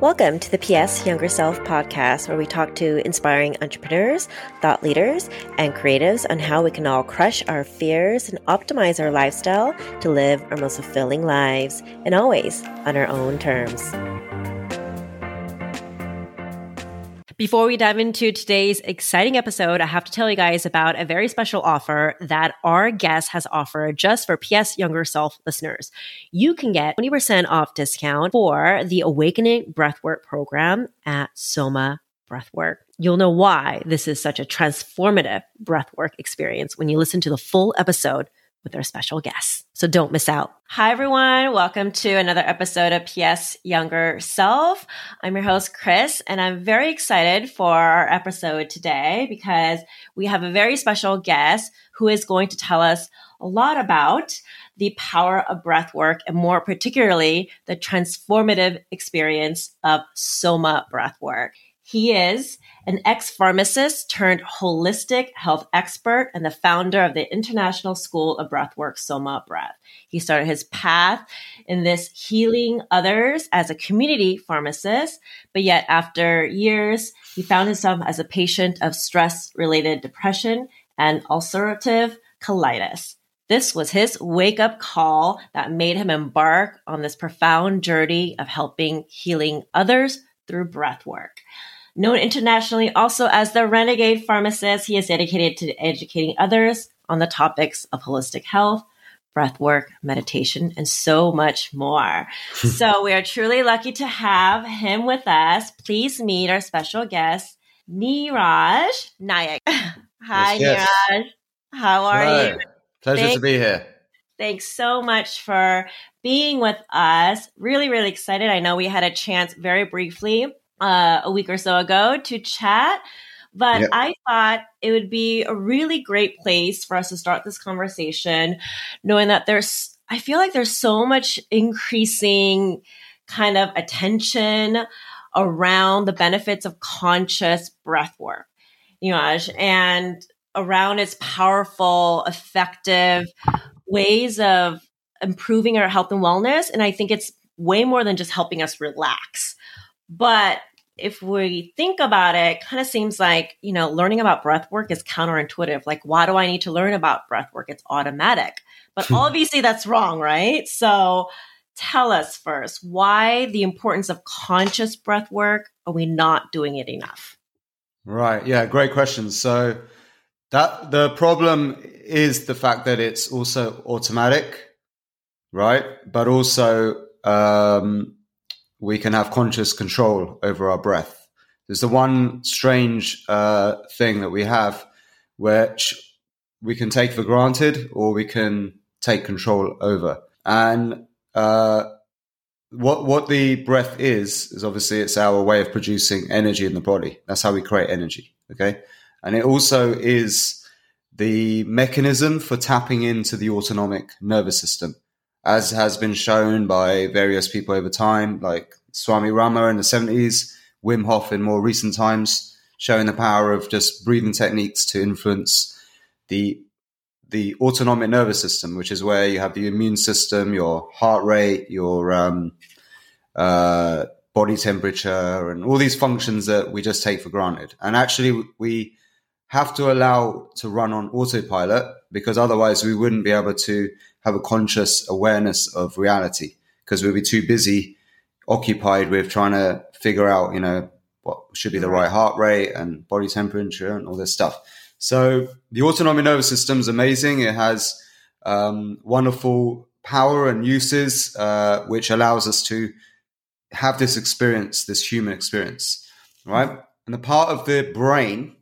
Welcome to the PS Younger Self podcast, where we talk to inspiring entrepreneurs, thought leaders, and creatives on how we can all crush our fears and optimize our lifestyle to live our most fulfilling lives, and always on our own terms. Before we dive into today's exciting episode, I have to tell you guys about a very special offer that our guest has offered just for PS Younger Self listeners. You can get 20% off discount for the Awakening Breathwork program at Soma Breathwork. You'll know why this is such a transformative breathwork experience when you listen to the full episode with our special guests. So don't miss out. Hi, everyone. Welcome to another episode of PS Younger Self. I'm your host, Chris, and I'm very excited for our episode today because we have a very special guest who is going to tell us a lot about the power of breath work and more particularly the transformative experience of Soma breath work. He is an ex pharmacist turned holistic health expert and the founder of the International School of Breathwork, Soma Breath. He started his path in this healing others as a community pharmacist, but yet after years, he found himself as a patient of stress related depression and ulcerative colitis. This was his wake up call that made him embark on this profound journey of helping healing others through breath work. Known internationally also as the renegade pharmacist, he is dedicated to educating others on the topics of holistic health, breath work, meditation, and so much more. so we are truly lucky to have him with us. Please meet our special guest, Niraj Naik. Hi, yes, yes. Niraj. How are Hello. you? Pleasure to be here. Thanks so much for being with us. Really, really excited. I know we had a chance very briefly uh, a week or so ago to chat. But yep. I thought it would be a really great place for us to start this conversation, knowing that there's, I feel like there's so much increasing kind of attention around the benefits of conscious breath work, you know, and around its powerful, effective ways of improving our health and wellness. And I think it's way more than just helping us relax. But if we think about it, it kind of seems like, you know, learning about breath work is counterintuitive. Like, why do I need to learn about breath work? It's automatic. But obviously that's wrong, right? So tell us first why the importance of conscious breath work are we not doing it enough? Right. Yeah, great question. So that the problem is the fact that it's also automatic, right? But also um we can have conscious control over our breath. There's the one strange uh, thing that we have, which we can take for granted or we can take control over. And uh, what what the breath is is obviously it's our way of producing energy in the body. That's how we create energy. Okay, and it also is the mechanism for tapping into the autonomic nervous system as has been shown by various people over time, like Swami Rama in the 70s, Wim Hof in more recent times, showing the power of just breathing techniques to influence the the autonomic nervous system, which is where you have the immune system, your heart rate, your um, uh, body temperature, and all these functions that we just take for granted. And actually, we have to allow to run on autopilot because otherwise we wouldn't be able to have a conscious awareness of reality because we'll be too busy occupied with trying to figure out, you know, what should be the right heart rate and body temperature and all this stuff. So the autonomic nervous system is amazing. It has um, wonderful power and uses, uh, which allows us to have this experience, this human experience, right? And the part of the brain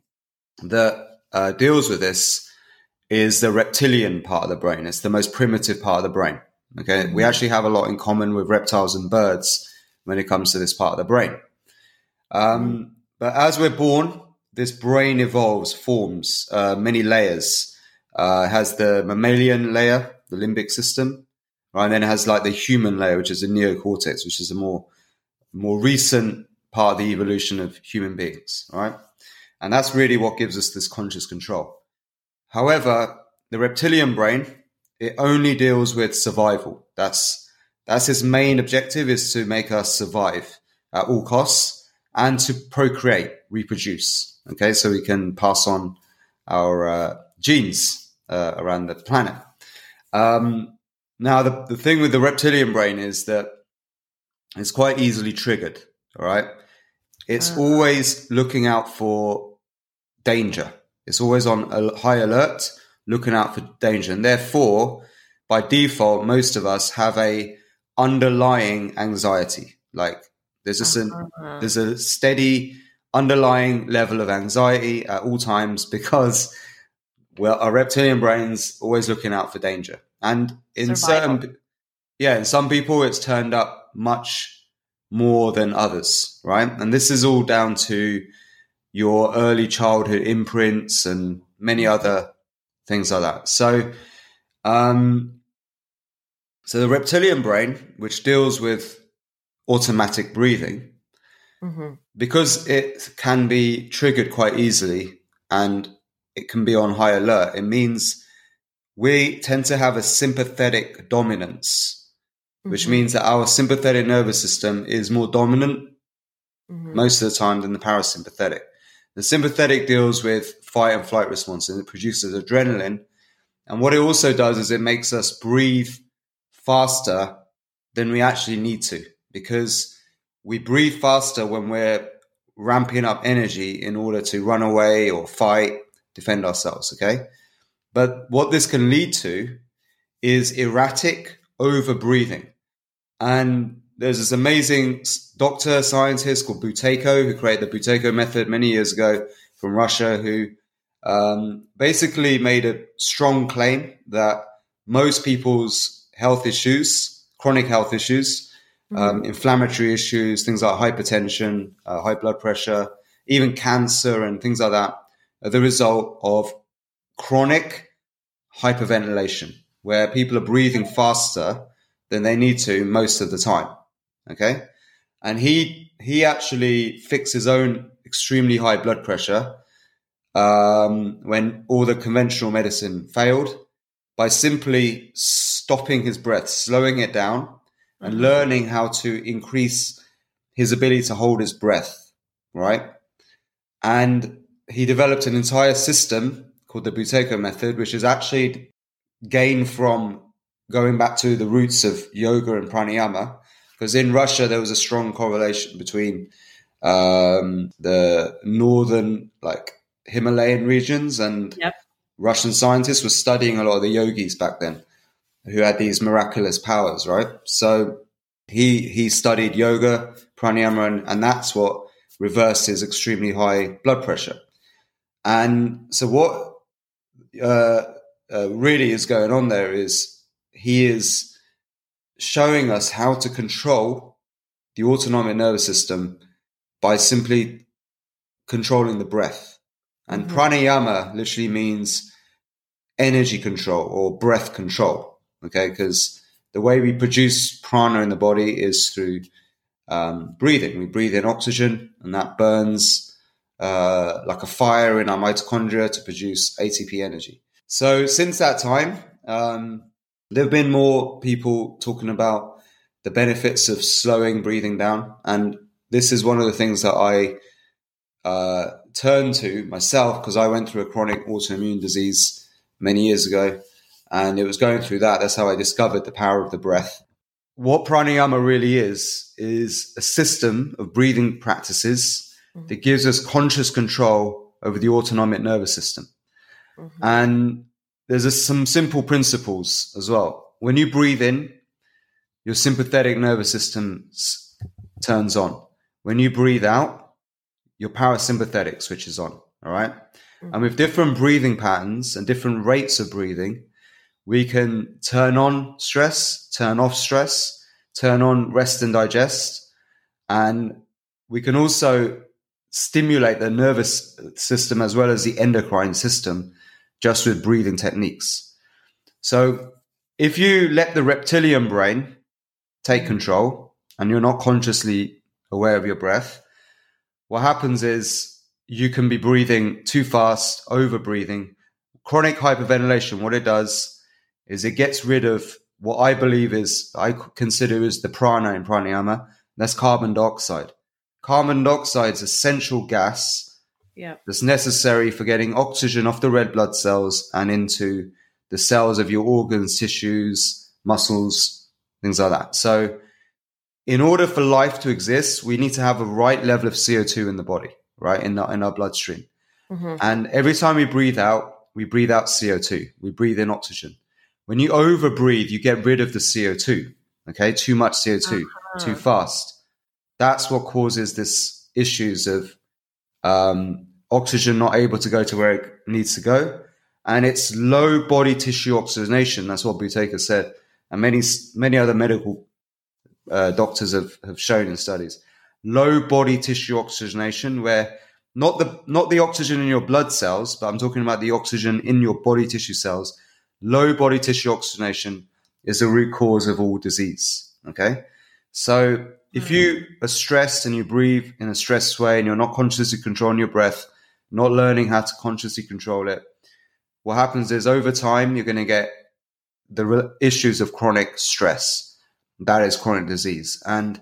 that uh, deals with this is the reptilian part of the brain. It's the most primitive part of the brain. Okay. We mm-hmm. actually have a lot in common with reptiles and birds when it comes to this part of the brain. Um, mm-hmm. but as we're born, this brain evolves, forms uh, many layers. Uh, has the mammalian layer, the limbic system, right? And then it has like the human layer, which is the neocortex, which is a more more recent part of the evolution of human beings, right? And that's really what gives us this conscious control. However, the reptilian brain, it only deals with survival. That's That's its main objective is to make us survive at all costs and to procreate, reproduce. Okay, so we can pass on our uh, genes uh, around the planet. Um, now, the, the thing with the reptilian brain is that it's quite easily triggered. All right. It's uh. always looking out for danger. It's always on a high alert, looking out for danger. And therefore, by default, most of us have a underlying anxiety. Like there's just uh-huh. a, there's a steady underlying level of anxiety at all times because well, our reptilian brain's always looking out for danger. And in Survival. certain, yeah, in some people, it's turned up much more than others, right? And this is all down to your early childhood imprints and many other things like that. So, um, so the reptilian brain, which deals with automatic breathing, mm-hmm. because it can be triggered quite easily and it can be on high alert, it means we tend to have a sympathetic dominance, mm-hmm. which means that our sympathetic nervous system is more dominant mm-hmm. most of the time than the parasympathetic. The sympathetic deals with fight and flight response and it produces adrenaline. And what it also does is it makes us breathe faster than we actually need to because we breathe faster when we're ramping up energy in order to run away or fight, defend ourselves. Okay. But what this can lead to is erratic over breathing. And there's this amazing doctor scientist called Buteyko who created the Buteyko method many years ago from Russia, who um, basically made a strong claim that most people's health issues, chronic health issues, mm-hmm. um, inflammatory issues, things like hypertension, uh, high blood pressure, even cancer and things like that, are the result of chronic hyperventilation, where people are breathing faster than they need to most of the time. Okay. And he, he actually fixed his own extremely high blood pressure um, when all the conventional medicine failed by simply stopping his breath, slowing it down, and mm-hmm. learning how to increase his ability to hold his breath, right? And he developed an entire system called the Buteyko method, which is actually gained from going back to the roots of yoga and pranayama. Because in Russia, there was a strong correlation between um, the northern, like Himalayan regions, and yep. Russian scientists were studying a lot of the yogis back then who had these miraculous powers, right? So he he studied yoga, pranayama, and, and that's what reversed his extremely high blood pressure. And so what uh, uh, really is going on there is he is showing us how to control the autonomic nervous system by simply controlling the breath. And mm-hmm. pranayama literally means energy control or breath control. Okay, because the way we produce prana in the body is through um, breathing. We breathe in oxygen, and that burns uh, like a fire in our mitochondria to produce ATP energy. So since that time, um, there have been more people talking about the benefits of slowing breathing down, and this is one of the things that I uh, turned to myself because I went through a chronic autoimmune disease many years ago, and it was going through that. That's how I discovered the power of the breath. What pranayama really is is a system of breathing practices mm-hmm. that gives us conscious control over the autonomic nervous system. Mm-hmm. And there's a, some simple principles as well. When you breathe in, your sympathetic nervous system s- turns on. When you breathe out, your parasympathetic switches on. All right? And with different breathing patterns and different rates of breathing, we can turn on stress, turn off stress, turn on rest and digest. And we can also stimulate the nervous system as well as the endocrine system just with breathing techniques. So if you let the reptilian brain take control and you're not consciously aware of your breath, what happens is you can be breathing too fast, over breathing. Chronic hyperventilation, what it does is it gets rid of what I believe is I consider is the prana in pranayama. That's carbon dioxide. Carbon dioxide is essential gas Yeah. that's necessary for getting oxygen off the red blood cells and into the cells of your organs, tissues, muscles, things like that. So, in order for life to exist, we need to have a right level of CO2 in the body, right? In, the, in our bloodstream. Mhm. And every time we breathe out, we breathe out CO2. We breathe in oxygen. When you overbreathe, you get rid of the CO2. Okay. Too much CO2, too fast. That's what causes this issues of um, oxygen not able to go to where it needs to go. And it's low body tissue oxygenation. That's what Buteyko said. And many, many other medical uh, doctors have, have shown in studies. Low body tissue oxygenation, where not the not the oxygen in your blood cells, but I'm talking about the oxygen in your body tissue cells. Low body tissue oxygenation is the root cause of all disease. Okay, so if you are stressed and you breathe in a stressed way and you're not consciously controlling your breath, not learning how to consciously control it, what happens is over time you're going to get the issues of chronic stress. That is chronic disease. And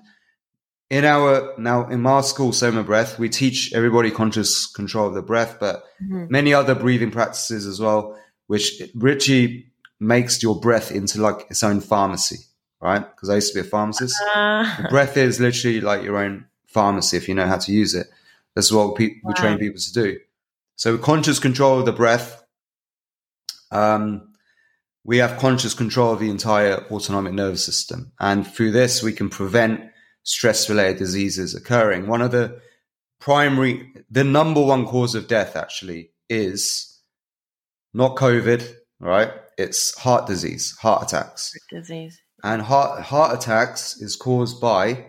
in our now in my school, Soma Breath, we teach everybody conscious control of the breath, but Mhm. many other breathing practices as well, which Richie makes your breath into like its own pharmacy, right? Because I used to be a pharmacist. Ah. breath is literally like your own pharmacy if you know how to use it. That's what we Wow. train people to do. So conscious control of the breath. Um, we have conscious control of the entire autonomic nervous system, and through this we can prevent stress-related diseases occurring. One of the primary, the number one cause of death actually is not COVID, right? It's heart disease, heart attacks disease. And heart heart attacks is caused by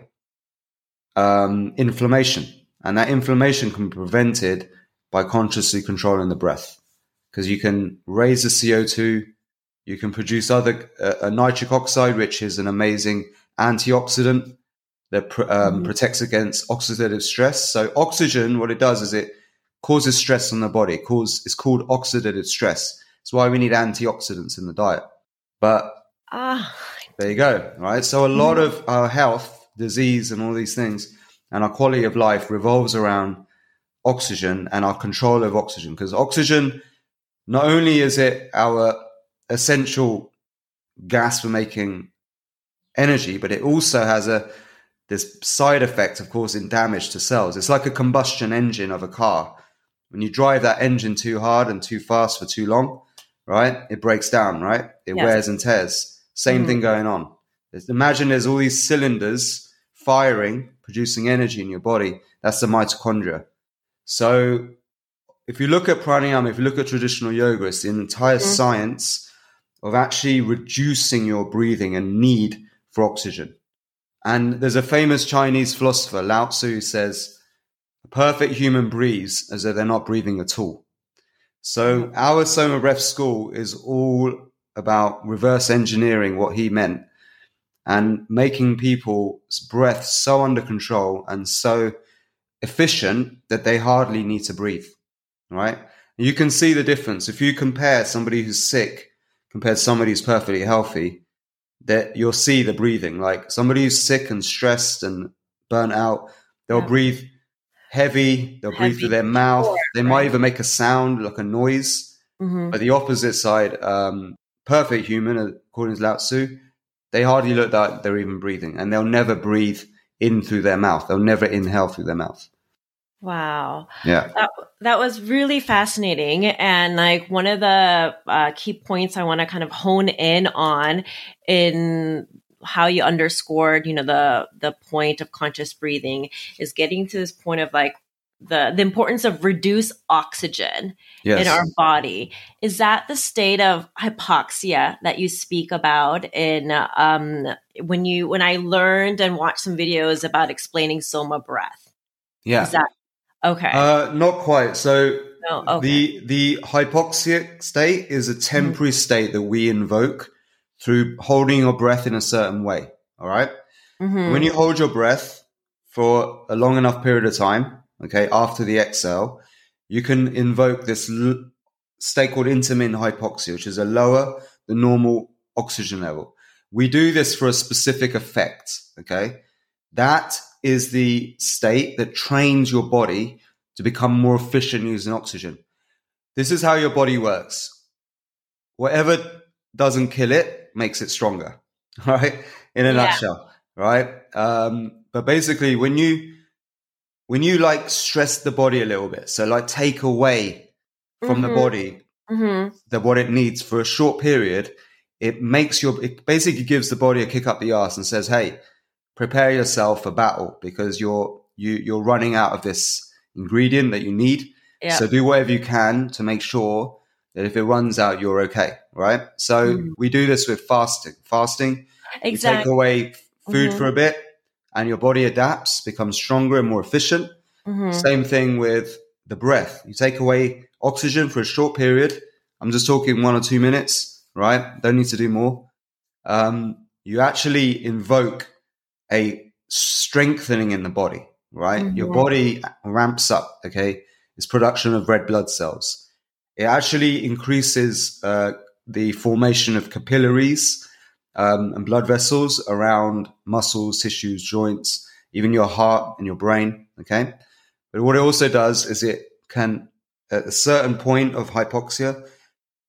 um, inflammation, and that inflammation can be prevented by consciously controlling the breath, because you can raise the CO two, you can produce other uh, a nitric oxide, which is an amazing antioxidant that pr- um, Mhm. protects against oxidative stress. So oxygen, what it does is it causes stress on the body. It cause, it's called oxidative stress. That's why we need antioxidants in the diet. But Ah. There you go. Right. So a lot of our health, disease, and all these things, and our quality of life revolves around oxygen and our control of oxygen. Because oxygen, not only is it our essential gas for making energy, but it also has a this side effect of causing damage to cells. It's like a combustion engine of a car. When you drive that engine too hard and too fast for too long, right, it breaks down, right? It Yes. wears and tears. Same Mhm. thing going on. Imagine there's all these cylinders firing, producing energy in your body. That's the mitochondria. So if you look at pranayama, if you look at traditional yoga, it's the entire Mhm. science of actually reducing your breathing and need for oxygen. And there's a famous Chinese philosopher, Lao Tzu, who says, a perfect human breathes as though they're not breathing at all. So our Soma Breath school is all about reverse engineering what he meant and making people's breath so under control and so efficient that they hardly need to breathe. Right? You can see the difference. If you compare somebody who's sick compared to somebody who's perfectly healthy, that you'll see the breathing. Like somebody who's sick and stressed and burnt out, they'll Yeah. breathe heavy, they'll breathe through their mouth, before, they might even make a sound like a noise. Mhm. But the opposite side, um, perfect human, according to Lao Tzu, they hardly look like they're even breathing, and they'll never breathe in through their mouth. They'll never inhale through their mouth. Wow. Yeah, That, that was really fascinating. And like one of the uh, key points I want to kind of hone in on in how you underscored, you know, the, the point of conscious breathing is getting to this point of like the, the importance of reduce oxygen yes, in our body. Is that the state of hypoxia that you speak about in um, when you when I learned and watched some videos about explaining soma breath? yeah. Is that okay? Uh, not quite. So no, okay. the the hypoxic state is a temporary state that we invoke through holding your breath in a certain way. All right. Mhm. When you hold your breath for a long enough period of time, okay, after the exhale, you can invoke this l- state called intermittent hypoxia, which is a lower than normal oxygen level. we do this for a specific effect. Okay. That is the state that trains your body to become more efficient using oxygen. This is how your body works. Whatever doesn't kill it makes it stronger, right? In a yeah. nutshell, right? Um, but basically, when you when you like stress the body a little bit, so like take away from mm-hmm. the body mm-hmm. that what it needs for a short period, it makes your it basically gives the body a kick up the ass and says, "Hey, prepare yourself for battle because you're you you're running out of this ingredient that you need. Yeah. So do whatever you can to make sure that if it runs out, you're okay, right? So mm. we do this with fasting. Fasting, exactly. you take away food mm-hmm. for a bit, and your body adapts, becomes stronger and more efficient. Mm-hmm. Same thing with the breath. You take away oxygen for a short period. I'm just talking one or two minutes, right? Don't need to do more. Um, you actually invoke a strengthening in the body, right? Mm-hmm. Your body ramps up, okay? Its production of red blood cells. It actually increases uh, the formation of capillaries um, and blood vessels around muscles, tissues, joints, even your heart and your brain, okay? But what it also does is it can, at a certain point of hypoxia,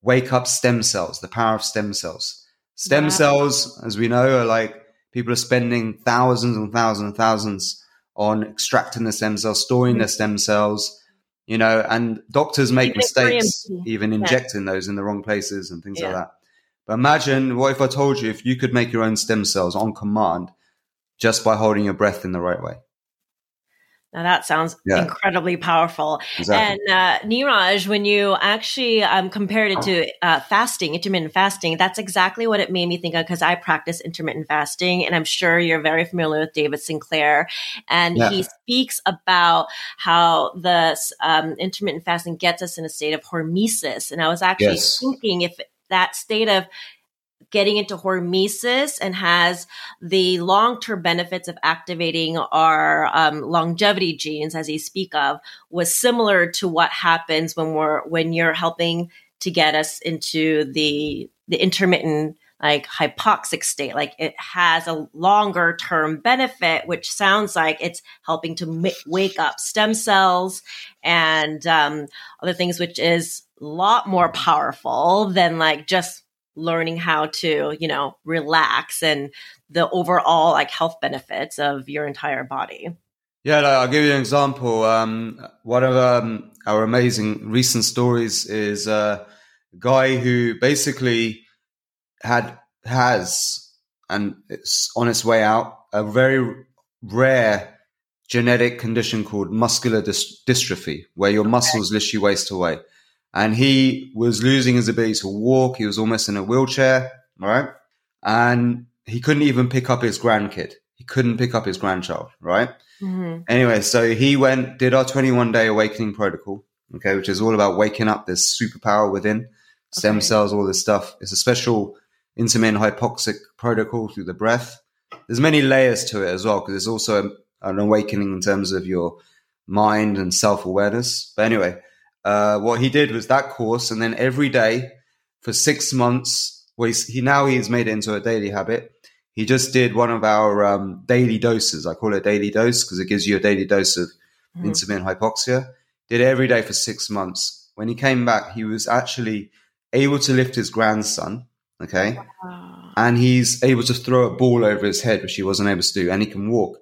wake up stem cells, the power of stem cells. Stem cells, as we know, are like People are spending thousands and thousands and thousands on extracting the stem cells, storing mm-hmm. their stem cells, you know, and doctors make even mistakes even injecting yeah. those in the wrong places and things yeah. like that. But imagine what if I told you if you could make your own stem cells on command just by holding your breath in the right way? Now that sounds yeah. incredibly powerful. Exactly. And uh, Niraj, when you actually um, compared it to uh, fasting, intermittent fasting, that's exactly what it made me think of because I practice intermittent fasting, and I'm sure you're very familiar with David Sinclair, and yeah. he speaks about how the um, intermittent fasting gets us in a state of hormesis. And I was actually yes. thinking if that state of getting into hormesis and has the long-term benefits of activating our um, longevity genes, as you speak of, was similar to what happens when we're when you're helping to get us into the the intermittent like hypoxic state. Like it has a longer term benefit which sounds like it's helping to m- wake up stem cells and um, other things which is lot more powerful than like just learning how to, you know, relax and the overall like health benefits of your entire body. Yeah, I'll give you an example. Um, one of um, our amazing recent stories is a guy who basically had has and it's on its way out a very rare genetic condition called muscular dystrophy, where your muscles literally waste away and he was losing his ability to walk. He was almost in a wheelchair, right? And he couldn't even pick up his grandkid. He couldn't pick up his grandchild, right? Mm-hmm. Anyway, so he went, did our 21 day awakening protocol, okay, which is all about waking up this superpower within stem okay. cells, all this stuff. It's a special intermittent hypoxic protocol through the breath. There's many layers to it as well, because there's also an awakening in terms of your mind and self awareness. But anyway, uh, what he did was that course, and then every day for six months, well, he now he's made it into a daily habit. He just did one of our um, daily doses. I call it daily dose because it gives you a daily dose of mm-hmm. intermittent hypoxia. Did it every day for six months. When he came back, he was actually able to lift his grandson. Okay. Wow. And he's able to throw a ball over his head, which he wasn't able to do, and he can walk.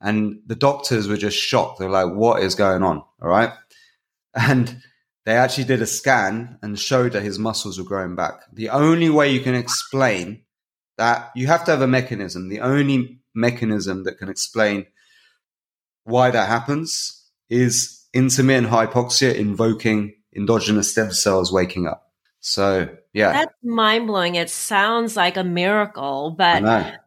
And the doctors were just shocked. They're like, what is going on? All right. And they actually did a scan and showed that his muscles were growing back. The only way you can explain that, you have to have a mechanism. The only mechanism that can explain why that happens is intermittent hypoxia invoking endogenous stem cells waking up. So, yeah. That's mind blowing. It sounds like a miracle, but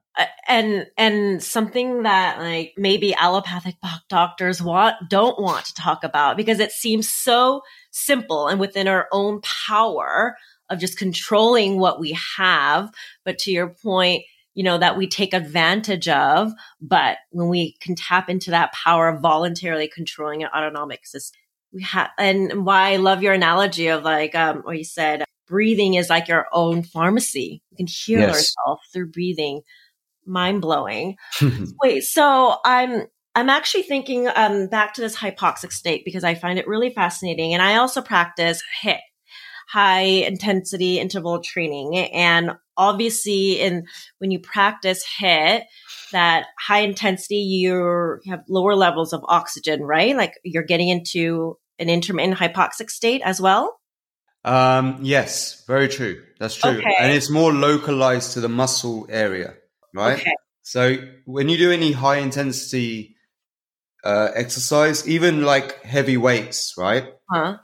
and and something that like maybe allopathic doctors want don't want to talk about because it seems so simple and within our own power of just controlling what we have but to your point you know that we take advantage of but when we can tap into that power of voluntarily controlling an autonomic system we have and why i love your analogy of like um what you said breathing is like your own pharmacy. You can heal Yes. yourself through breathing. Mind blowing. Wait, so I'm I'm actually thinking um, back to this hypoxic state because I find it really fascinating, and I also practice HIIT, high intensity interval training, and obviously, in when you practice HIIT, that high intensity, you have lower levels of oxygen, right? Like you're getting into an intermittent hypoxic state as well. Um, yes, very true. That's true. Okay. And it's more localized to the muscle area, right? Okay. So when you do any high intensity uh, exercise, even like heavy weights, right? Huh?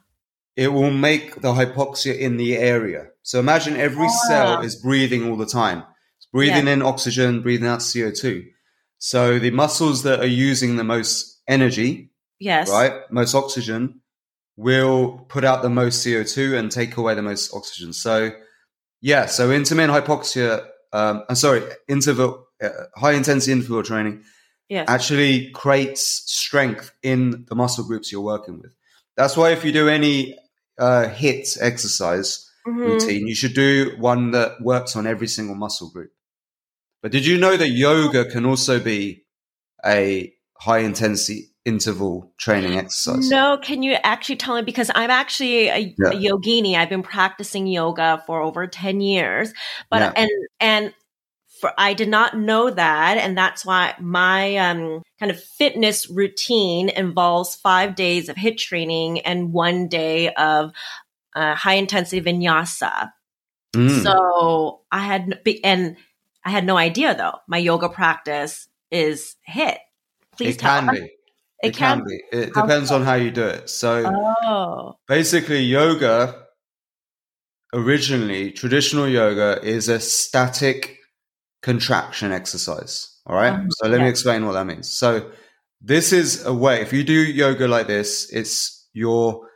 It will make the hypoxia in the area. So imagine every cell Ah. is breathing all the time. It's breathing in oxygen, breathing out CO2. So the muscles that are using the most energy, Yes. right, most oxygen, will put out the most CO2 and take away the most oxygen. So, yeah, so intermittent hypoxia, um, I'm sorry, interval, uh, high intensity interval training Yes. actually creates strength in the muscle groups you're working with. That's why if you do any uh, HIIT exercise Mhm. routine, you should do one that works on every single muscle group. But did you know that yoga can also be a high intensity interval training exercise? No, can you actually tell me? Because I'm actually a, Yeah. a yogini. I've been practicing yoga for over 10 years. But, Yeah. and, and for, I did not know that. And that's why my, um, kind of fitness routine involves five days of HIIT training and one day of, uh, high intensity vinyasa. Mm. So I had, and I had no idea though. My yoga practice is HIIT. Please it tell can be. It, can, be. It How depends on how you do it. So Oh. basically, yoga originally, traditional yoga is a static contraction exercise. All right. Um, so let me explain what that means. So this is a way, if you do yoga like this, it's your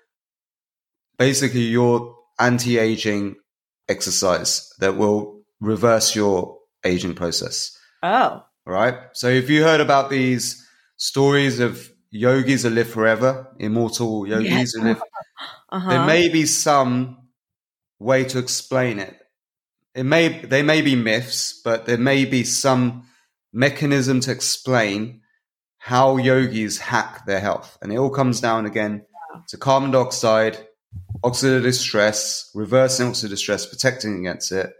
basically your anti aging exercise that will reverse your aging process. Oh. All right. So if you heard about these stories of yogis that live forever, immortal yogis Yes. who live, Uh-huh. there may be some way to explain it. It may they may be myths, but there may be some mechanism to explain how yogis hack their health. And it all comes down again to carbon dioxide, oxidative stress, reversing oxidative stress, protecting against it,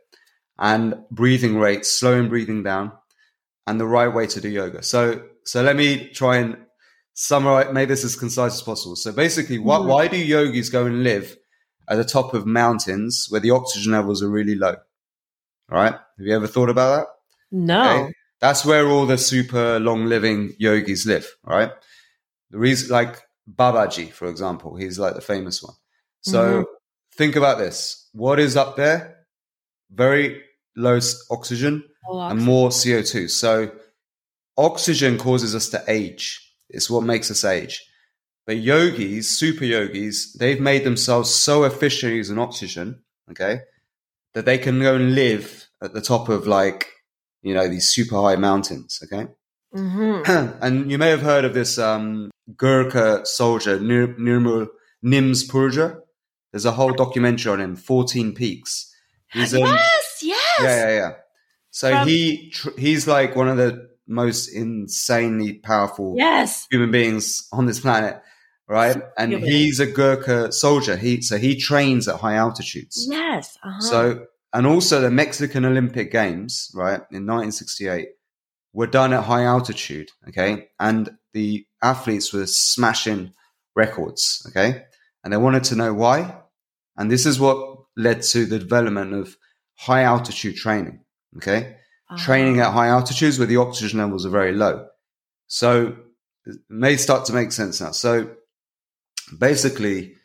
and breathing rates, slowing breathing down, and the right way to do yoga. So so let me try and summarize make this as concise as possible. So basically, why, Mhm. why do yogis go and live at the top of mountains where the oxygen levels are really low? All right. Have you ever thought about that? No. Okay. That's where all the super long living yogis live, right? The reason, like Babaji, for example, he's like the famous one. So Mhm. think about this. What is up there? Very low oxygen Oh, and more CO2. So oxygen causes us to age. It's what makes us age. But yogis, super yogis, they've made themselves so efficient using oxygen, okay, that they can go and live at the top of like, you know, these super high mountains, okay? hmm and you may have heard of this um, Gurkha soldier, Nir- Nirmal Nims Purja. There's a whole documentary on him, 14 Peaks. He's um, yes, yes. yeah, yeah, yeah. So From- he tr- he's like one of the most insanely powerful Yes. human beings on this planet, right? And he's a Gurkha soldier. He so he trains at high altitudes. Yes. Uh-huh. So and also the Mexican Olympic Games, right, in 1968 were done at high altitude, okay? And the athletes were smashing records, okay? And they wanted to know why. And this is what led to the development of high altitude training, okay? Uh-huh. Training at high altitudes where the oxygen levels are very low. So it may start to make sense now. So basically,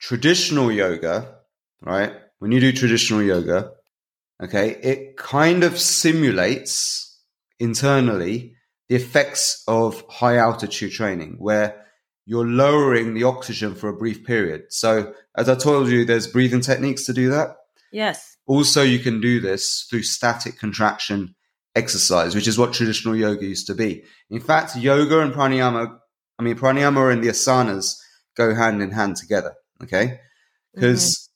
traditional yoga, right? When you do traditional yoga, okay, it kind of simulates internally the effects of high altitude training where you're lowering the oxygen for a brief period. So, as I told you, there's breathing techniques to do that. Yes. Also, you can do this through static contraction exercise, which is what traditional yoga used to be. In fact, yoga and pranayama, I mean, pranayama and the asanas go hand in hand together. Okay. Because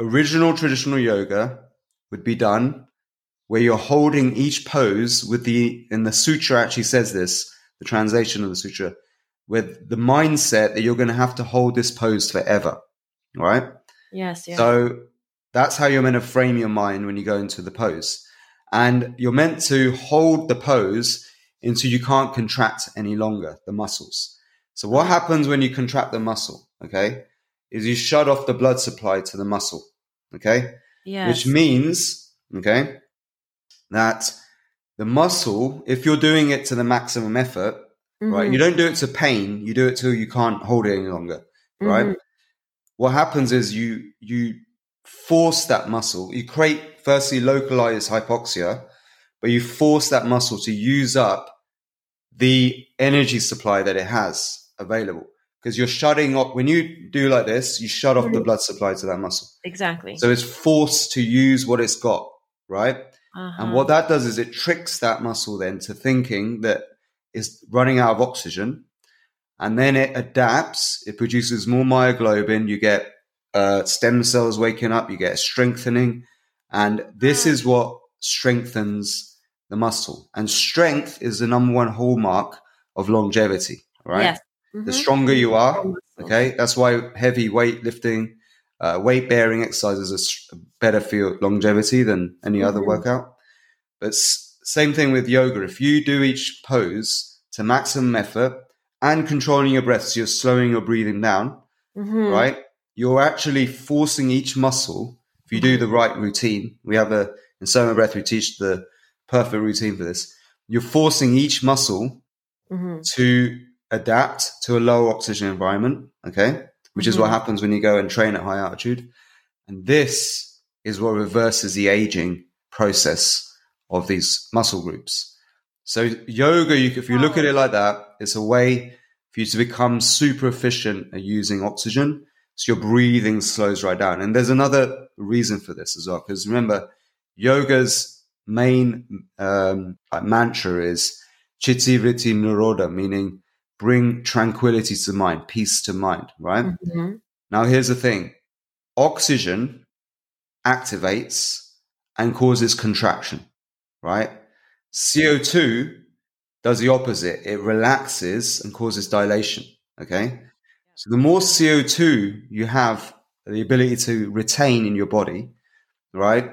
mm-hmm. original traditional yoga would be done where you're holding each pose with the, and the sutra actually says this, the translation of the sutra, with the mindset that you're going to have to hold this pose forever. Right? Yes. yes. So that's how you're meant to frame your mind when you go into the pose. And you're meant to hold the pose until you can't contract any longer the muscles. So what happens when you contract the muscle? Okay. Is you shut off the blood supply to the muscle. Okay. yes. Which means, okay, that the muscle, if you're doing it to the maximum effort, right, Mhm. you don't do it to pain, you do it till you can't hold it any longer, right? Mhm. What happens is you you force that muscle. You create firstly localized hypoxia, but you force that muscle to use up the energy supply that it has available because you're shutting off when you do like this you shut off the Mhm. blood supply to that muscle Exactly. so it's forced to use what it's got right Uh-huh. and what that does is it tricks that muscle then to thinking that it's running out of oxygen. And then it adapts, it produces more myoglobin, you get uh, stem cells waking up, you get a strengthening. And this is what strengthens the muscle. And strength is the number one hallmark of longevity, right? Yes. The Mhm. stronger you are, Okay, that's why heavy weightlifting, uh, weight bearing exercises are better for your longevity than any other Mhm. workout. But s- same thing with yoga. If you do each pose to maximum effort and controlling your breath, so you're slowing your breathing down, Mhm. right? You're actually forcing each muscle. If you do the right routine, we have a in Soma Breath we teach the perfect routine for this. You're forcing each muscle Mhm. to adapt to a low oxygen environment, okay? Which is what Mhm. happens when you go and train at high altitude. And this is what reverses the aging process of these muscle groups. So yoga, you, if you look at it like that, it's a way for you to become super efficient at using oxygen. So your breathing slows right down. And there's another reason for this as well, because remember, yoga's main um, mantra is chitti vritti nirodha, meaning bring tranquility to mind, peace to mind, right? Mhm. Now, here's the thing oxygen activates and causes contraction, right? CO2 does the opposite. It relaxes and causes dilation, okay? So the more CO2 you have the ability to retain in your body, right?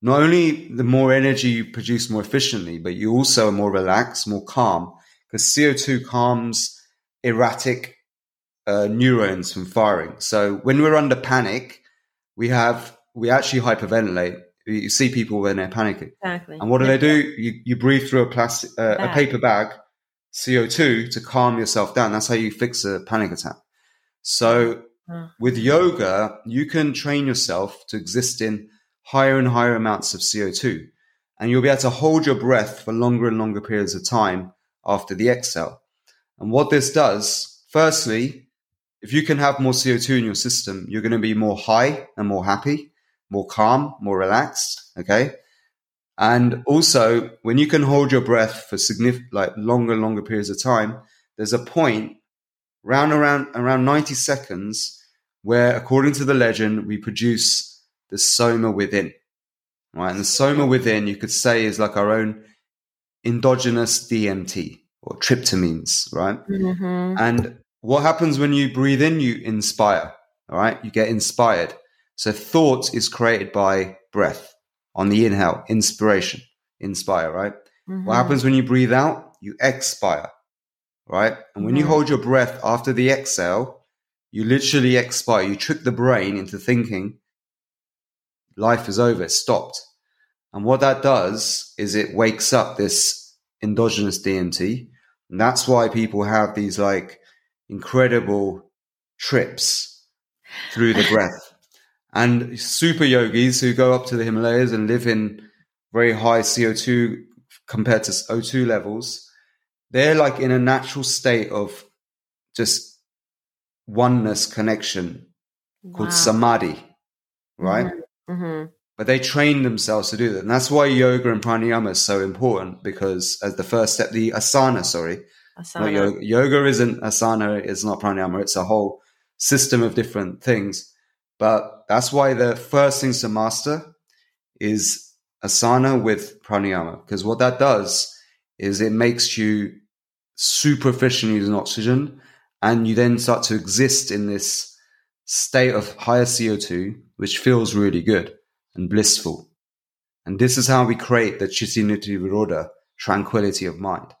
Not only the more energy you produce more efficiently, but you also are more relaxed, more calm, because CO2 calms erratic uh, neurons from firing. So when we're under panic, we have we actually hyperventilate. You see people when they're panicking, Exactly. and what do Yeah. they do? You, you breathe through a plastic, uh, a paper bag, CO2 to calm yourself down. That's how you fix a panic attack. So Uh, with yoga, you can train yourself to exist in higher and higher amounts of CO2, and you'll be able to hold your breath for longer and longer periods of time after the exhale. And what this does, firstly, if you can have more CO2 in your system, you're going to be more high and more happy, more calm, more relaxed. Okay. And also, when you can hold your breath for significant, like longer, longer periods of time, there's a point round around around 90 seconds where, according to the legend, we produce the soma within. Right, and the soma within, you could say, is like our own endogenous DMT or tryptamines, right? mhm. And what happens when you breathe in? You inspire. All right. You get inspired. So thought is created by breath on the inhale, inspiration, inspire, right? Mhm. What happens when you breathe out? You expire, right? And when you Mhm. hold your breath after the exhale, you literally expire. You trick the brain into thinking life is over, it's stopped. And what that does is it wakes up this endogenous DMT. And that's why people have these like incredible trips through the breath. And super yogis who go up to the Himalayas and live in very high CO2 compared to O2 levels, they're like in a natural state of just oneness connection called samadhi, right? Mhm. But they train themselves to do that. And that's why yoga and pranayama is so important because as the first step, the asana, sorry, Asana. yoga. Yoga isn't asana, it's not pranayama, it's a whole system of different things. But that's why the first things to master is asana with pranayama, because what that does is it makes you super efficient using oxygen, and you then start to exist in this state of higher CO2, which feels really good and blissful. And this is how we create the Chitti Viroda, tranquility of mind.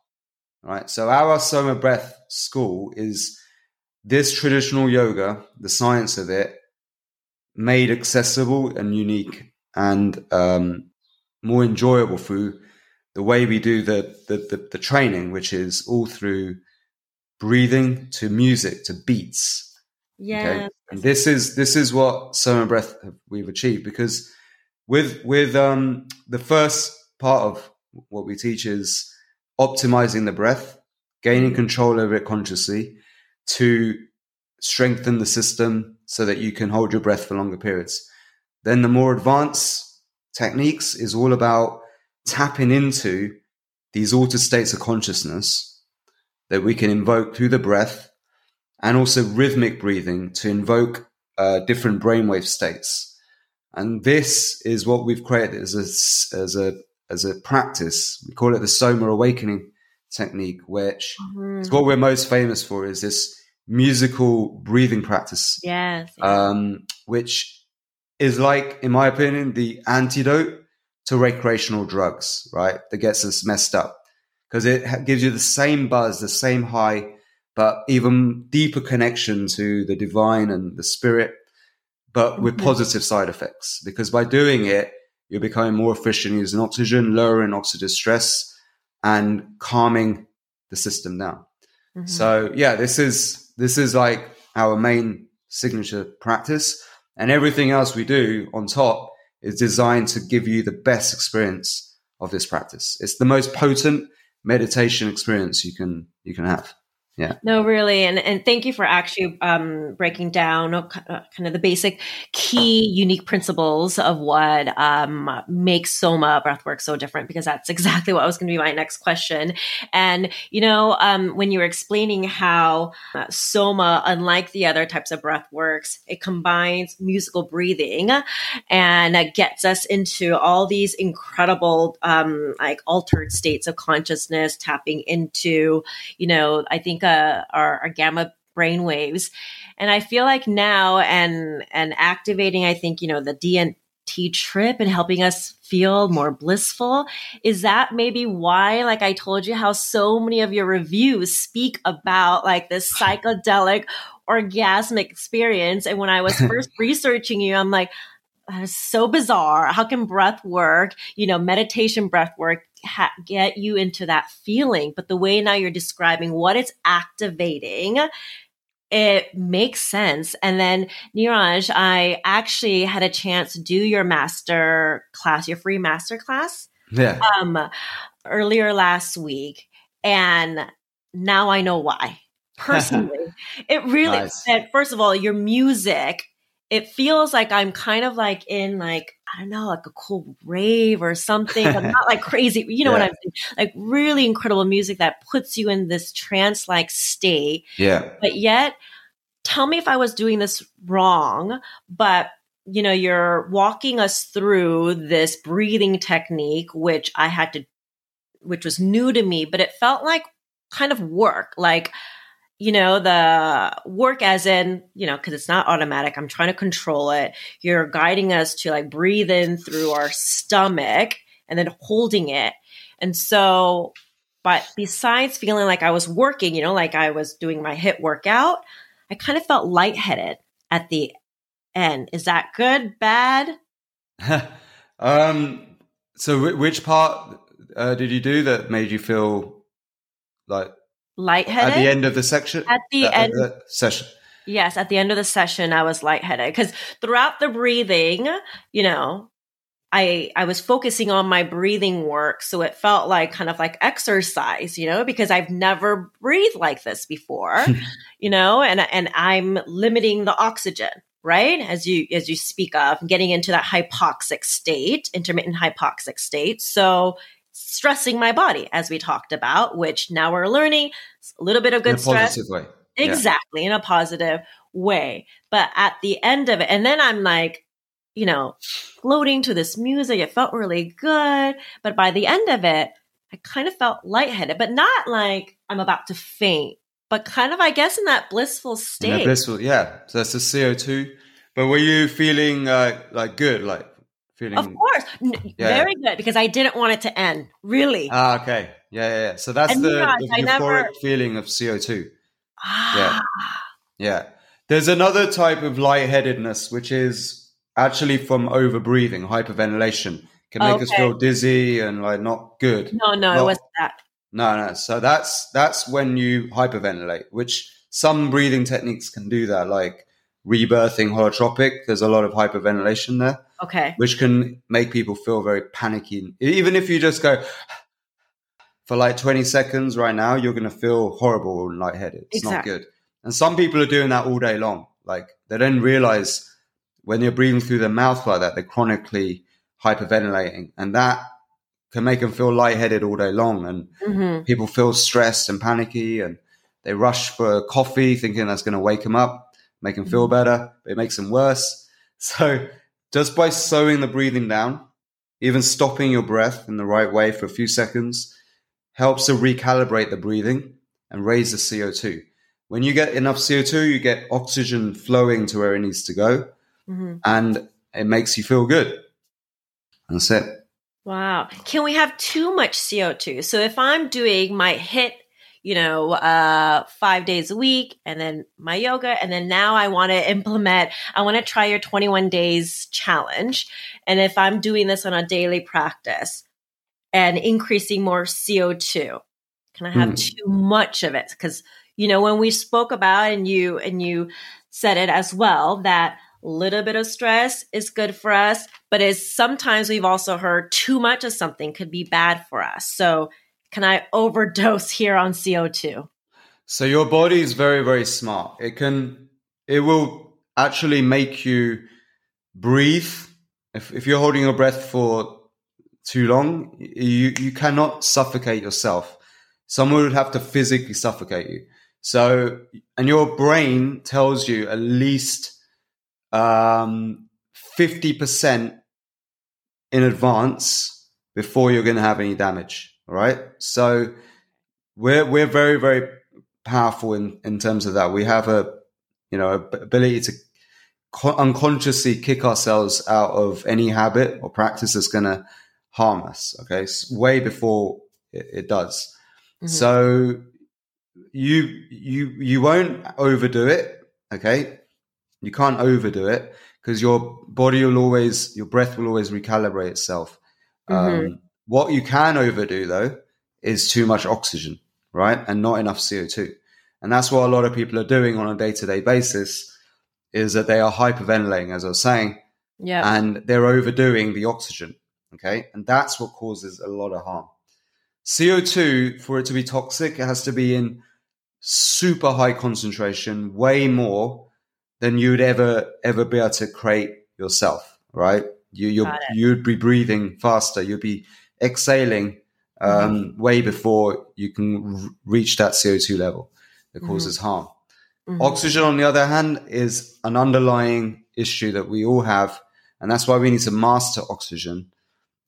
Right. So our Soma breath school is this traditional yoga, the science of it, made accessible and unique and um, more enjoyable through the way we do the, the, the, the training, which is all through breathing to music to beats. Yeah. Okay? And this is this is what Soma Breath we've achieved because with with um the first part of what we teach is optimizing the breath, gaining control over it consciously to strengthen the system so that you can hold your breath for longer periods. Then the more advanced techniques is all about tapping into these altered states of consciousness that we can invoke through the breath and also rhythmic breathing to invoke uh, different brainwave states. And this is what we've created as a, as a, as a practice. We call it the Soma awakening technique, which mm-hmm. is what we're most famous for is this musical breathing practice. Yes. Um, which is like, in my opinion, the antidote to recreational drugs, right? That gets us messed up because it gives you the same buzz, the same high, but even deeper connection to the divine and the spirit, but with mm-hmm. positive side effects. Because by doing it, you're becoming more efficient using oxygen, lowering oxidative stress, and calming the system down. Mm-hmm. So yeah, this is this is like our main signature practice. And everything else we do on top is designed to give you the best experience of this practice. It's the most potent meditation experience you can you can have. Yeah. No, really. And, and thank you for actually um, breaking down uh, kind of the basic key unique principles of what um, makes Soma breathwork so different, because that's exactly what was going to be my next question. And, you know, um, when you were explaining how uh, Soma, unlike the other types of breath works, it combines musical breathing and uh, gets us into all these incredible, um, like altered states of consciousness, tapping into, you know, I think our, our gamma brain waves. And I feel like now and and activating, I think, you know, the DMT trip and helping us feel more blissful. Is that maybe why, like I told you, how so many of your reviews speak about like this psychedelic orgasmic experience? And when I was first researching you, I'm like, that is so bizarre. How can breath work, you know, meditation breath work ha- get you into that feeling? But the way now you're describing what it's activating, it makes sense. And then Niraj, I actually had a chance to do your master class, your free master class. Yeah. Um, earlier last week. And now I know why. Personally, it really, nice. first of all, your music it feels like I'm kind of like in like I don't know, like a cool rave or something, but not like crazy. You know yeah. what I'm saying? Like really incredible music that puts you in this trance like state. Yeah. But yet, tell me if I was doing this wrong, but you know, you're walking us through this breathing technique, which I had to, which was new to me, but it felt like kind of work. Like you know, the work as in, you know, because it's not automatic. I'm trying to control it. You're guiding us to like breathe in through our stomach and then holding it. And so, but besides feeling like I was working, you know, like I was doing my HIIT workout, I kind of felt lightheaded at the end. Is that good, bad? um, so which part uh, did you do that made you feel like lightheaded at the end of the section. At the uh, end the session. Yes, at the end of the session, I was lightheaded because throughout the breathing, you know, I I was focusing on my breathing work, so it felt like kind of like exercise, you know, because I've never breathed like this before, you know, and and I'm limiting the oxygen, right? As you as you speak of, getting into that hypoxic state, intermittent hypoxic state. So stressing my body, as we talked about, which now we're learning a little bit of good stress. Way. Exactly, yeah. in a positive, way. But at the end of it, and then I'm like, you know, floating to this music. It felt really good. But by the end of it, I kind of felt lightheaded, but not like I'm about to faint, but kind of, I guess, in that blissful state. blissful, yeah. So that's the CO2. But were you feeling uh, like good, like feeling? Of course, N- Yeah. very good because I didn't want it to end. Really, Ah, okay. Yeah, yeah, yeah. So that's And the, the euphoric never- feeling of CO2. ah, Yeah. There's another type of lightheadedness, which is actually from overbreathing, hyperventilation. Can make us feel dizzy and like not good. no, no, it wasn't that. No, no. So that's that's when you hyperventilate, which some breathing techniques can do that, like rebirthing holotropic. There's a lot of hyperventilation there, Okay, which can make people feel very panicky. Even if you just go for like 20 seconds right now, you're going to feel horrible and lightheaded. It's Exactly. not good. And some people are doing that all day long. Like they don't realize when you're breathing through their mouth like that, they're chronically hyperventilating. And that can make them feel lightheaded all day long. And hmm people feel stressed and panicky and they rush for coffee thinking that's going to wake them up, make them feel better, but it makes them worse. So just by slowing the breathing down, even stopping your breath in the right way for a few seconds helps to recalibrate the breathing and raise the CO2. When you get enough CO2, you get oxygen flowing to where it needs to go hmm and it makes you feel good. That's it. Wow. Can we have too much CO2? So if I'm doing my HIIT, you know, uh, five days a week and then my yoga, and then now I want to implement, I want to try your 21 days challenge. And if I'm doing this on a daily practice and increasing more CO2, can I have Hmm. too much of it? Because, you know, when we spoke about and you, and you said it as well, that little bit of stress is good for us, but is sometimes we've also heard too much of something could be bad for us. So can I overdose here on CO2? So your body is very, very smart. It can, it will actually make you breathe. If, if you're holding your breath for too long, you, you cannot suffocate yourself. Someone would have to physically suffocate you. So, and your brain tells you at least um, 50% in advance before you're going to have any damage. Right. So we're, we're very, very powerful in, in terms of that. We have a, you know, ability to co- unconsciously kick ourselves out of any habit or practice that's going to harm us. Okay. S- way before it, it does. Mhm. So you you you won't overdo it, okay? You can't overdo it because your body will always your breath will always recalibrate itself. Um, what you can overdo though is too much oxygen, right? And not enough CO2. And that's what a lot of people are doing on a day-to-day basis is that they are hyperventilating as I was saying yeah. and they're overdoing the oxygen. Okay. And that's what causes a lot of harm. CO2, for it to be toxic, it has to be in super high concentration, way more than you would ever, ever be able to create yourself, right? You, you're, you'd be breathing faster. You'd be exhaling um, way before you can r- reach that CO2 level that Mhm. causes harm. Mhm. Oxygen, on the other hand, is an underlying issue that we all have. And that's why we need to master oxygen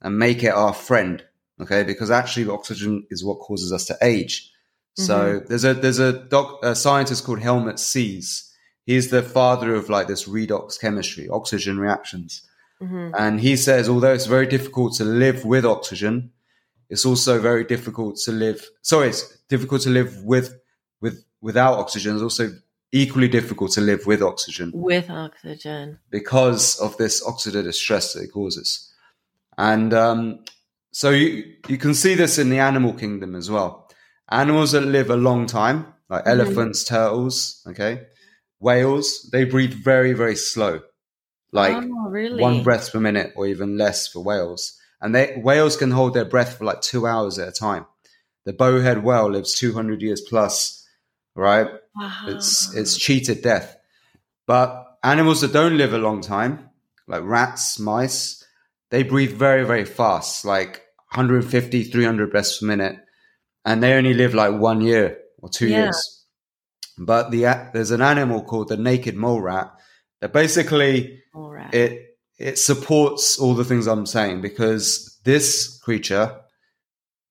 and make it our friend. Okay. Because actually oxygen is what causes us to age. So there's a, there's a doc, a scientist called Helmut Sies. He's the father of like this redox chemistry, oxygen reactions. Mhm. And he says, although it's very difficult to live with oxygen, it's also very difficult to live. Sorry, it's difficult to live with with without oxygen. It's also equally difficult to live with oxygen With oxygen. because of this oxidative stress that it causes. And um, so you you can see this in the animal kingdom as well. Animals that live a long time, like Mhm. elephants, turtles, okay, whales, they breathe very very slow, like oh, really? one breath per minute or even less for whales. And they whales can hold their breath for like two hours at a time. The bowhead whale lives 200 years plus, right? Wow. It's it's cheated death. But animals that don't live a long time, like rats, mice, they breathe very very fast, like 150, 300 breaths per minute, and they only live like one year or two Yeah. years. But the there's an animal called the naked mole rat that basically it it supports all the things I'm saying because this creature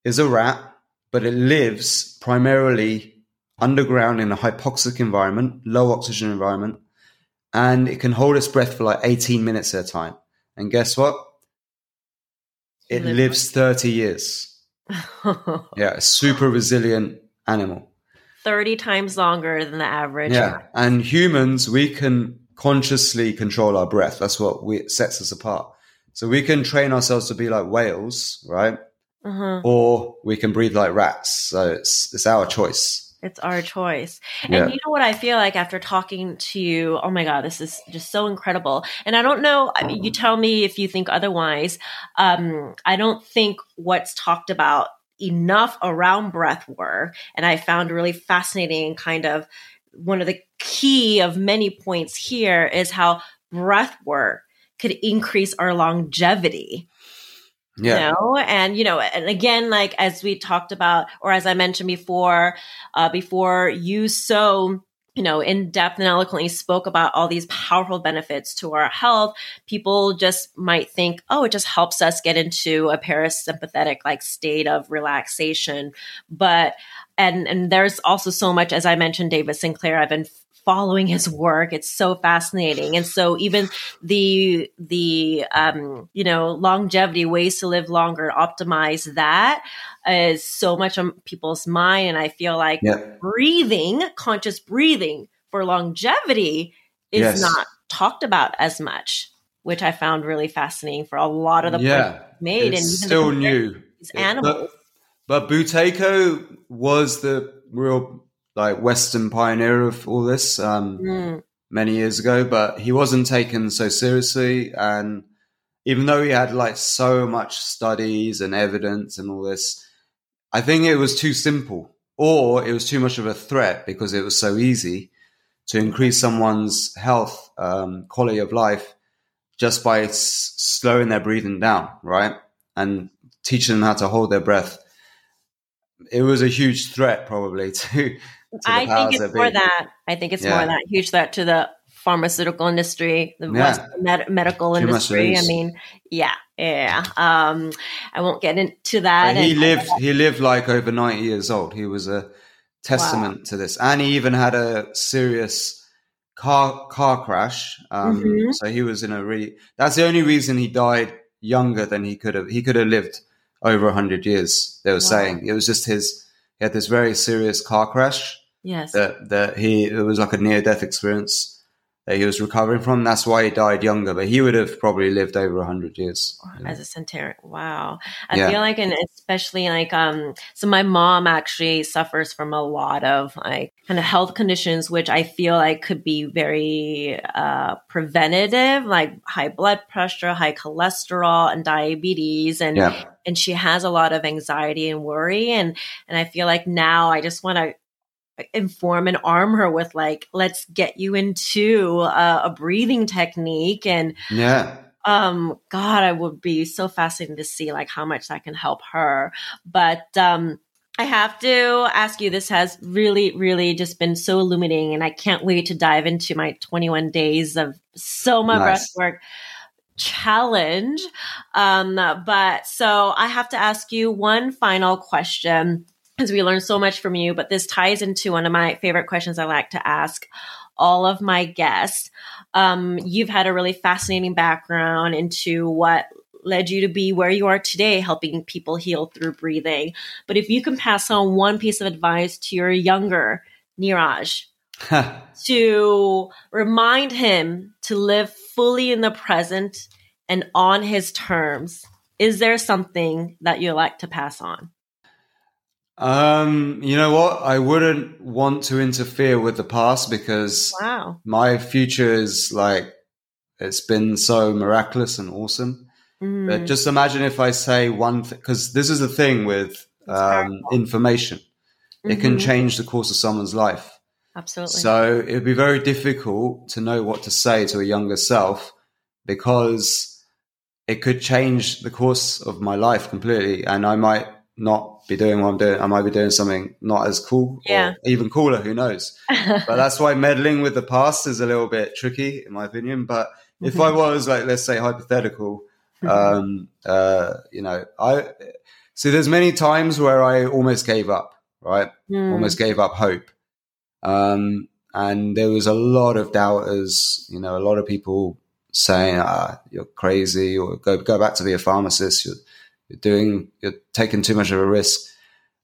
is a rat, but it lives primarily underground in a hypoxic environment, low oxygen environment, and it can hold its breath for like 18 minutes at a time. And guess what? It lives 30 years. yeah, a super resilient animal. 30 times longer than the average. Yeah. And humans, we can consciously control our breath. That's what we, sets us apart. So we can train ourselves to be like whales, right? Uh-huh. Or we can breathe like rats. So it's, it's our choice. It's our choice. And yeah. you know what I feel like after talking to you? Oh my God, this is just so incredible. And I don't know, I mean, you tell me if you think otherwise. Um, I don't think what's talked about enough around breath work. And I found really fascinating kind of one of the key of many points here is how breath work could increase our longevity. Yeah. You know? And, you know, and again, like as we talked about, or as I mentioned before, uh, before you so you know, in depth and eloquently spoke about all these powerful benefits to our health, people just might think, oh, it just helps us get into a parasympathetic like state of relaxation. But and and there's also so much, as I mentioned, David Sinclair. I've been following his work. It's so fascinating. And so even the the um, you know longevity ways to live longer, optimize that is so much on people's mind. And I feel like yeah. breathing, conscious breathing for longevity is yes. not talked about as much, which I found really fascinating for a lot of the yeah, made and still new. Animals. But, but Buteyko was the real like Western pioneer of all this um, mm. many years ago, but he wasn't taken so seriously. And even though he had like so much studies and evidence and all this, I think it was too simple or it was too much of a threat because it was so easy to increase someone's health, um, quality of life just by s- slowing their breathing down, right? And teaching them how to hold their breath. It was a huge threat probably to I think it's more that. I think it's yeah. more that huge threat to the pharmaceutical industry, the yeah. med- medical Too industry. I mean, yeah, yeah. Um, I won't get into that. he lived. He lived like over ninety years old. He was a testament wow. to this, and he even had a serious car car crash. Um, mm-hmm. So he was in a really. That's the only reason he died younger than he could have. He could have lived over hundred years. They were wow. saying it was just his. He had this very serious car crash Yes. That that he it was like a near death experience he was recovering from. That's why he died younger, but he would have probably lived over hundred years as a centenarian. Wow, I yeah. feel like, and especially like, um, so my mom actually suffers from a lot of like kind of health conditions, which I feel like could be very uh, preventative, like high blood pressure, high cholesterol, and diabetes, and yeah. and she has a lot of anxiety and worry, and and I feel like now I just want to inform and arm her with like let's get you into a, a breathing technique and yeah um god i would be so fascinated to see like how much that can help her but um I have to ask you, this has really, really just been so illuminating, and I can't wait to dive into my 21 days of Soma nice. breathwork challenge. Um, but so I have to ask you one final question because we learned so much from you. But this ties into one of my favorite questions I like to ask all of my guests. Um, you've had a really fascinating background into what led you to be where you are today, helping people heal through breathing. But if you can pass on one piece of advice to your younger Niraj, to remind him to live fully in the present and on his terms, is there something that you like to pass on? Um, you know what? I wouldn't want to interfere with the past because wow. my future is like it's been so miraculous and awesome. Mm. But just imagine if I say one thing, because this is the thing with um, information, mm-hmm. it can mm-hmm. change the course of someone's life. Absolutely. So it would be very difficult to know what to say to a younger self because it could change the course of my life completely, and I might not be doing what I'm doing. I might be doing something not as cool Yeah. or even cooler. Who knows? but that's why meddling with the past is a little bit tricky, in my opinion. But if Mm-hmm. I was like, let's say hypothetical, um, uh, you know, I see there's many times where I almost gave up, right? Mm. Almost gave up hope. Um, and there was a lot of doubters, you know, a lot of people saying, ah, you're crazy or go, go back to be a pharmacist. You're, you're doing, you're taking too much of a risk.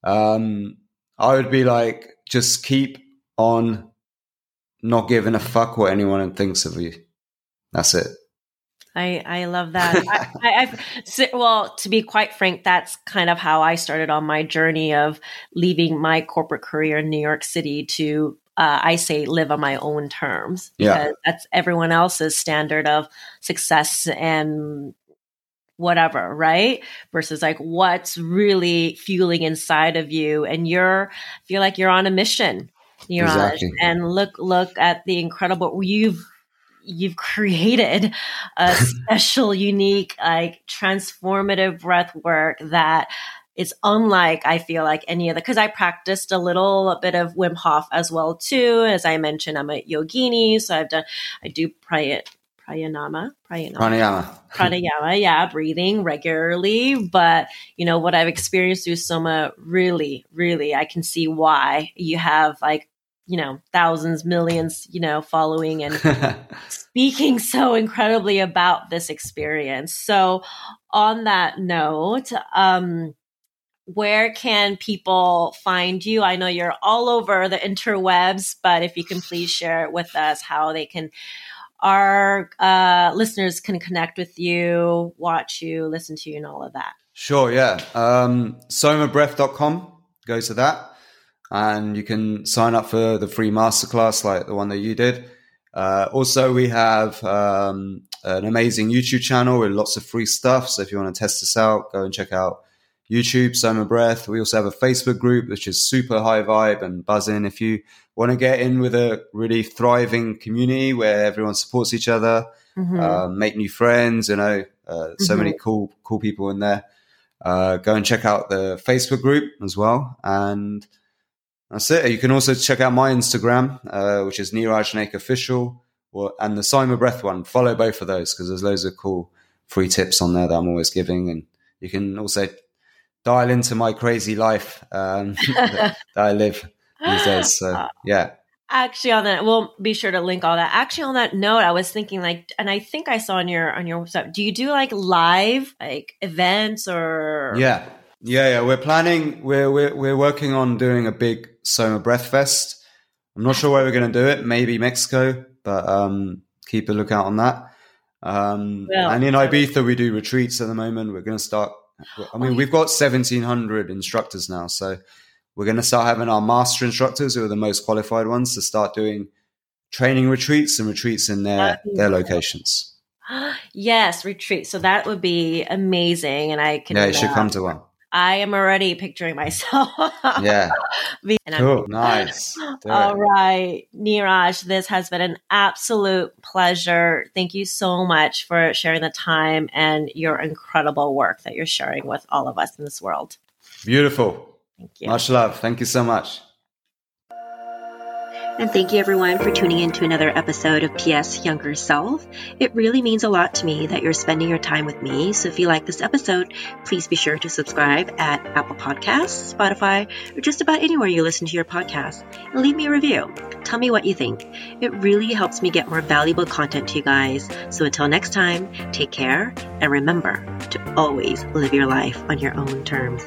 Um, I would be like, just keep on not giving a fuck what anyone thinks of you. That's it. I, I love that. I, I, well, to be quite frank, that's kind of how I started on my journey of leaving my corporate career in New York City to, uh, I say, live on my own terms Yeah. because that's everyone else's standard of success and whatever, right? Versus like what's really fueling inside of you, and you're feel like you're on a mission, Niraj, Exactly. and look look at the incredible you've you've created a special, unique, like transformative breath work that is unlike I feel like any other because I practiced a little a bit of Wim Hof as well too. As I mentioned, I'm a yogini, so I've done I do pray pranayama, pranayama, Pranayama. pranayama, yeah, breathing regularly. But you know what I've experienced through Soma, really, really, I can see why you have like you know thousands, millions, you know, following and speaking so incredibly about this experience. So, on that note, um, where can people find you? I know you're all over the interwebs, but if you can please share it with us how they can, our uh, listeners can connect with you, watch you, listen to you, and all of that. Sure, yeah. Um, somabreath.com, go to that. And you can sign up for the free masterclass like the one that you did. Uh, also, we have um, an amazing YouTube channel with lots of free stuff. So if you want to test this out, go and check out YouTube, Soma Breath. We also have a Facebook group, which is super high vibe and buzzing. If you want to get in with a really thriving community where everyone supports each other, Mhm. um, make new friends. You know, uh, so many cool, cool people in there. Uh, go and check out the Facebook group as well, and that's it. You can also check out my Instagram, uh, which is Niraj Naik Official, or, and the Soma Breath one. Follow both of those because there's loads of cool free tips on there that I'm always giving, and you can also dial into my crazy life um, that, that I live these days. So yeah. Actually, on that, we'll be sure to link all that. Actually, on that note, I was thinking like, and I think I saw on your on your website. Do you do like live like events or? Yeah, yeah, yeah. We're planning. We're we're we're working on doing a big Soma Breath Fest. I'm not sure where we're going to do it. Maybe Mexico, but um, keep a lookout on that. Um, Well- and in Ibiza, we do retreats at the moment. We're going to start. I mean, we've got 1,700 instructors now, so we're going to start having our master instructors, who are the most qualified ones, to start doing training retreats and retreats in their their locations. yes, retreat. So that would be amazing, and I can. Yeah, you should come to one. I am already picturing myself. Yeah, and I'm cool, nice. Do it. All right, Niraj, this has been an absolute pleasure. Thank you so much for sharing the time and your incredible work that you're sharing with all of us in this world. Beautiful. Thank you. Much love. Thank you so much. And thank you everyone for tuning in to another episode of PS Younger Self. It really means a lot to me that you're spending your time with me. So if you like this episode, please be sure to subscribe at Apple Podcasts, Spotify, or just about anywhere you listen to your podcast. And leave me a review. Tell me what you think. It really helps me get more valuable content to you guys. So until next time, take care and remember to always live your life on your own terms.